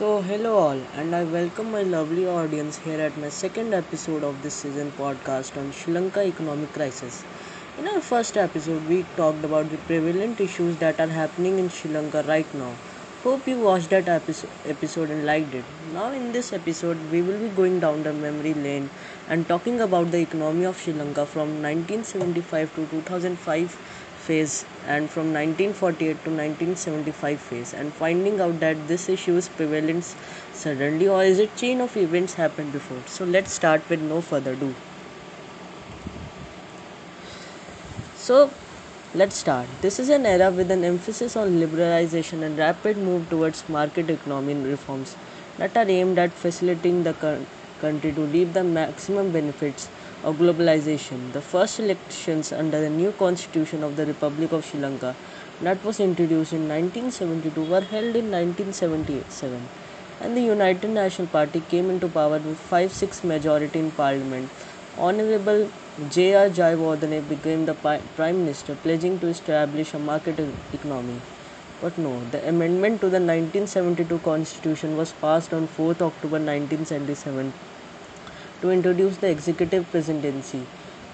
So, hello all, and I welcome my lovely audience here at my second episode of this season podcast on Sri Lanka economic crisis. In our first episode, we talked about the prevalent issues that are happening in Sri Lanka right now. Hope you watched that episode and liked it. Now, in this episode, we will be going down the memory lane and talking about the economy of Sri Lanka from 1975 to 2005 phase and from 1948 to 1975 phase and finding out that this issue is prevalent suddenly or is it chain of events happened before? So let's start with no further ado. So let's start. This is an era with an emphasis on liberalization and rapid move towards market economy reforms that are aimed at facilitating the country to reap the maximum benefits of globalization. The first elections under the new constitution of the Republic of Sri Lanka that was introduced in 1972 were held in 1977 and the United National Party came into power with 5-6 majority in parliament. Honorable J.R. Jayawardene became the Prime Minister pledging to establish a market economy. But no, the amendment to the 1972 constitution was passed on 4th October 1977 to introduce the executive presidency.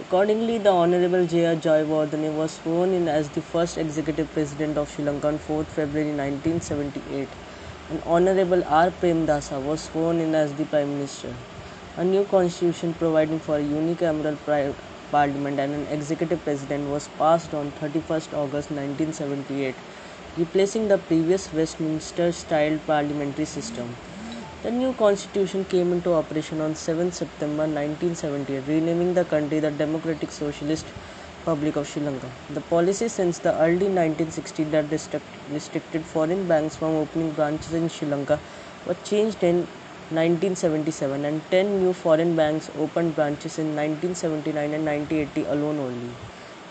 Accordingly, the Honorable J.R. Jayawardene was sworn in as the first executive president of Sri Lanka on 4th February 1978, and Honorable R. Premadasa was sworn in as the Prime Minister. A new constitution providing for a unicameral parliament and an executive president was passed on 31st August 1978, replacing the previous Westminster style parliamentary system. The new constitution came into operation on 7 September 1978, renaming the country the Democratic Socialist Republic of Sri Lanka. The policy since the early 1960s that restricted foreign banks from opening branches in Sri Lanka was changed in 1977 and 10 new foreign banks opened branches in 1979 and 1980 alone only.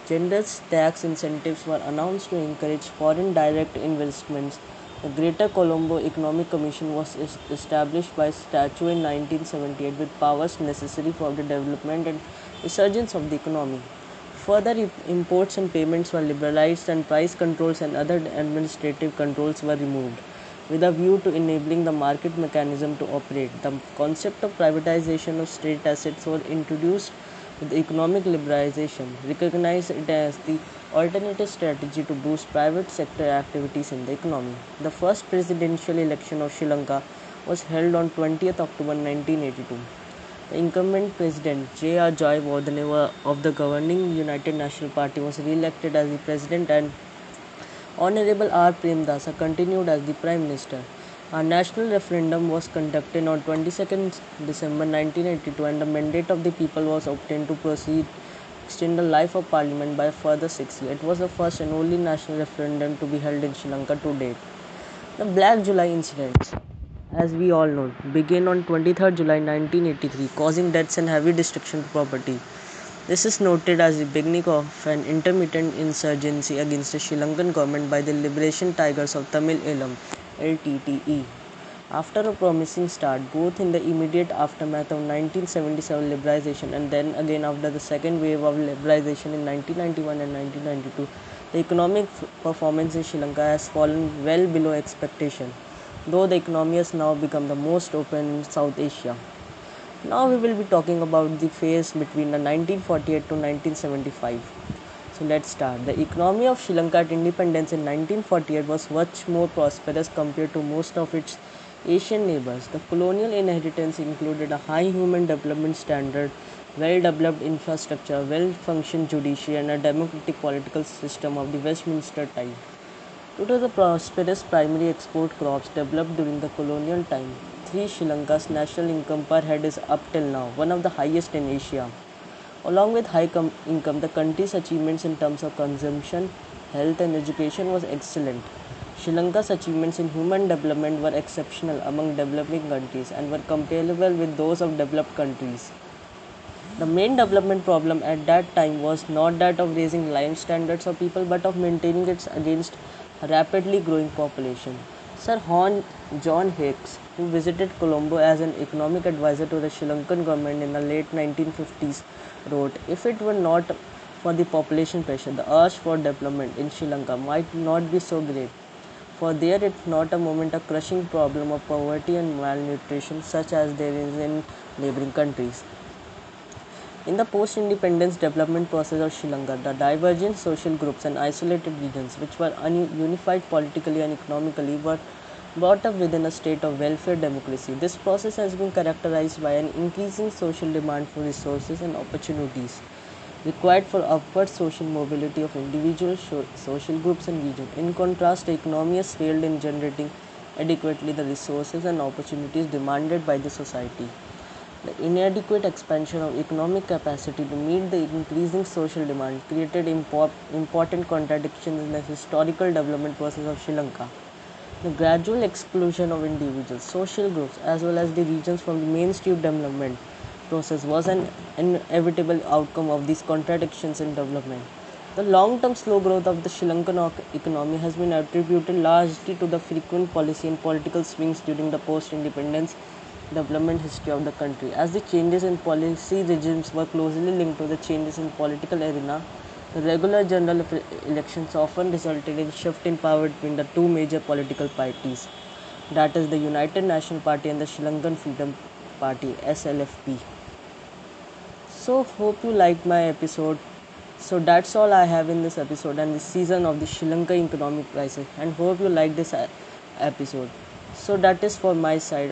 Generous tax incentives were announced to encourage foreign direct investments the Greater Colombo Economic Commission was established by statute in 1978 with powers necessary for the development and resurgence of the economy. Further, imports and payments were liberalized and price controls and other administrative controls were removed with a view to enabling the market mechanism to operate. The concept of privatization of state assets was introduced with economic liberalization, recognized it as the alternative strategy to boost private sector activities in the economy. The first presidential election of Sri Lanka was held on 20th October 1982. The incumbent president J.R. Jayawardene of the governing United National Party was re-elected as the president and Honorable R. Premadasa continued as the prime minister. A national referendum was conducted on 22nd December 1982 and the mandate of the people was obtained to proceed extend the life of parliament by a further six years. It was the first and only national referendum to be held in Sri Lanka to date. The Black July incidents, as we all know, began on 23rd July 1983, causing deaths and heavy destruction of property. This is noted as the beginning of an intermittent insurgency against the Sri Lankan government by the Liberation Tigers of Tamil Eelam LTTE. After a promising start, both in the immediate aftermath of 1977 liberalization and then again after the second wave of liberalization in 1991 and 1992, the economic performance in Sri Lanka has fallen well below expectation, though the economy has now become the most open in South Asia. Now we will be talking about the phase between the 1948 to 1975. So let's start. The economy of Sri Lanka at independence in 1948 was much more prosperous compared to most of its Asian neighbors. The colonial inheritance included a high human development standard, well developed infrastructure, well functioning judiciary, and a democratic political system of the Westminster type. Due to the prosperous primary export crops developed during the colonial time, three Sri Lanka's national income per head is up till now one of the highest in Asia. Along with high com- income, the country's achievements in terms of consumption, health, and education was excellent. Sri Lanka's achievements in human development were exceptional among developing countries and were comparable with those of developed countries. The main development problem at that time was not that of raising life standards of people but of maintaining it against a rapidly growing population. Sir John Hicks, who visited Colombo as an economic advisor to the Sri Lankan government in the late 1950s, wrote, If it were not for the population pressure, the urge for development in Sri Lanka might not be so great. For there is not a moment a crushing problem of poverty and malnutrition such as there is in neighboring countries. In the post-independence development process of Sri Lanka, the divergent social groups and isolated regions which were unified politically and economically were brought up within a state of welfare democracy. This process has been characterized by an increasing social demand for resources and opportunities required for upward social mobility of individual social groups and regions. In contrast, the economy has failed in generating adequately the resources and opportunities demanded by the society. The inadequate expansion of economic capacity to meet the increasing social demand created important contradictions in the historical development process of Sri Lanka. The gradual exclusion of individuals, social groups, as well as the regions from the mainstream development process was an inevitable outcome of these contradictions in development. The long term slow growth of the Sri Lankan economy has been attributed largely to the frequent policy and political swings during the post independence development history of the country. As the changes in policy regimes were closely linked to the changes in political arena, regular general elections often resulted in shift in power between the two major political parties, that is the United National Party and the Sri Lankan Freedom Party SLFP. So hope you liked my episode. So that's all I have in this episode and this season of the Sri Lanka economic crisis and hope you like this uh, episode. So that is for my side.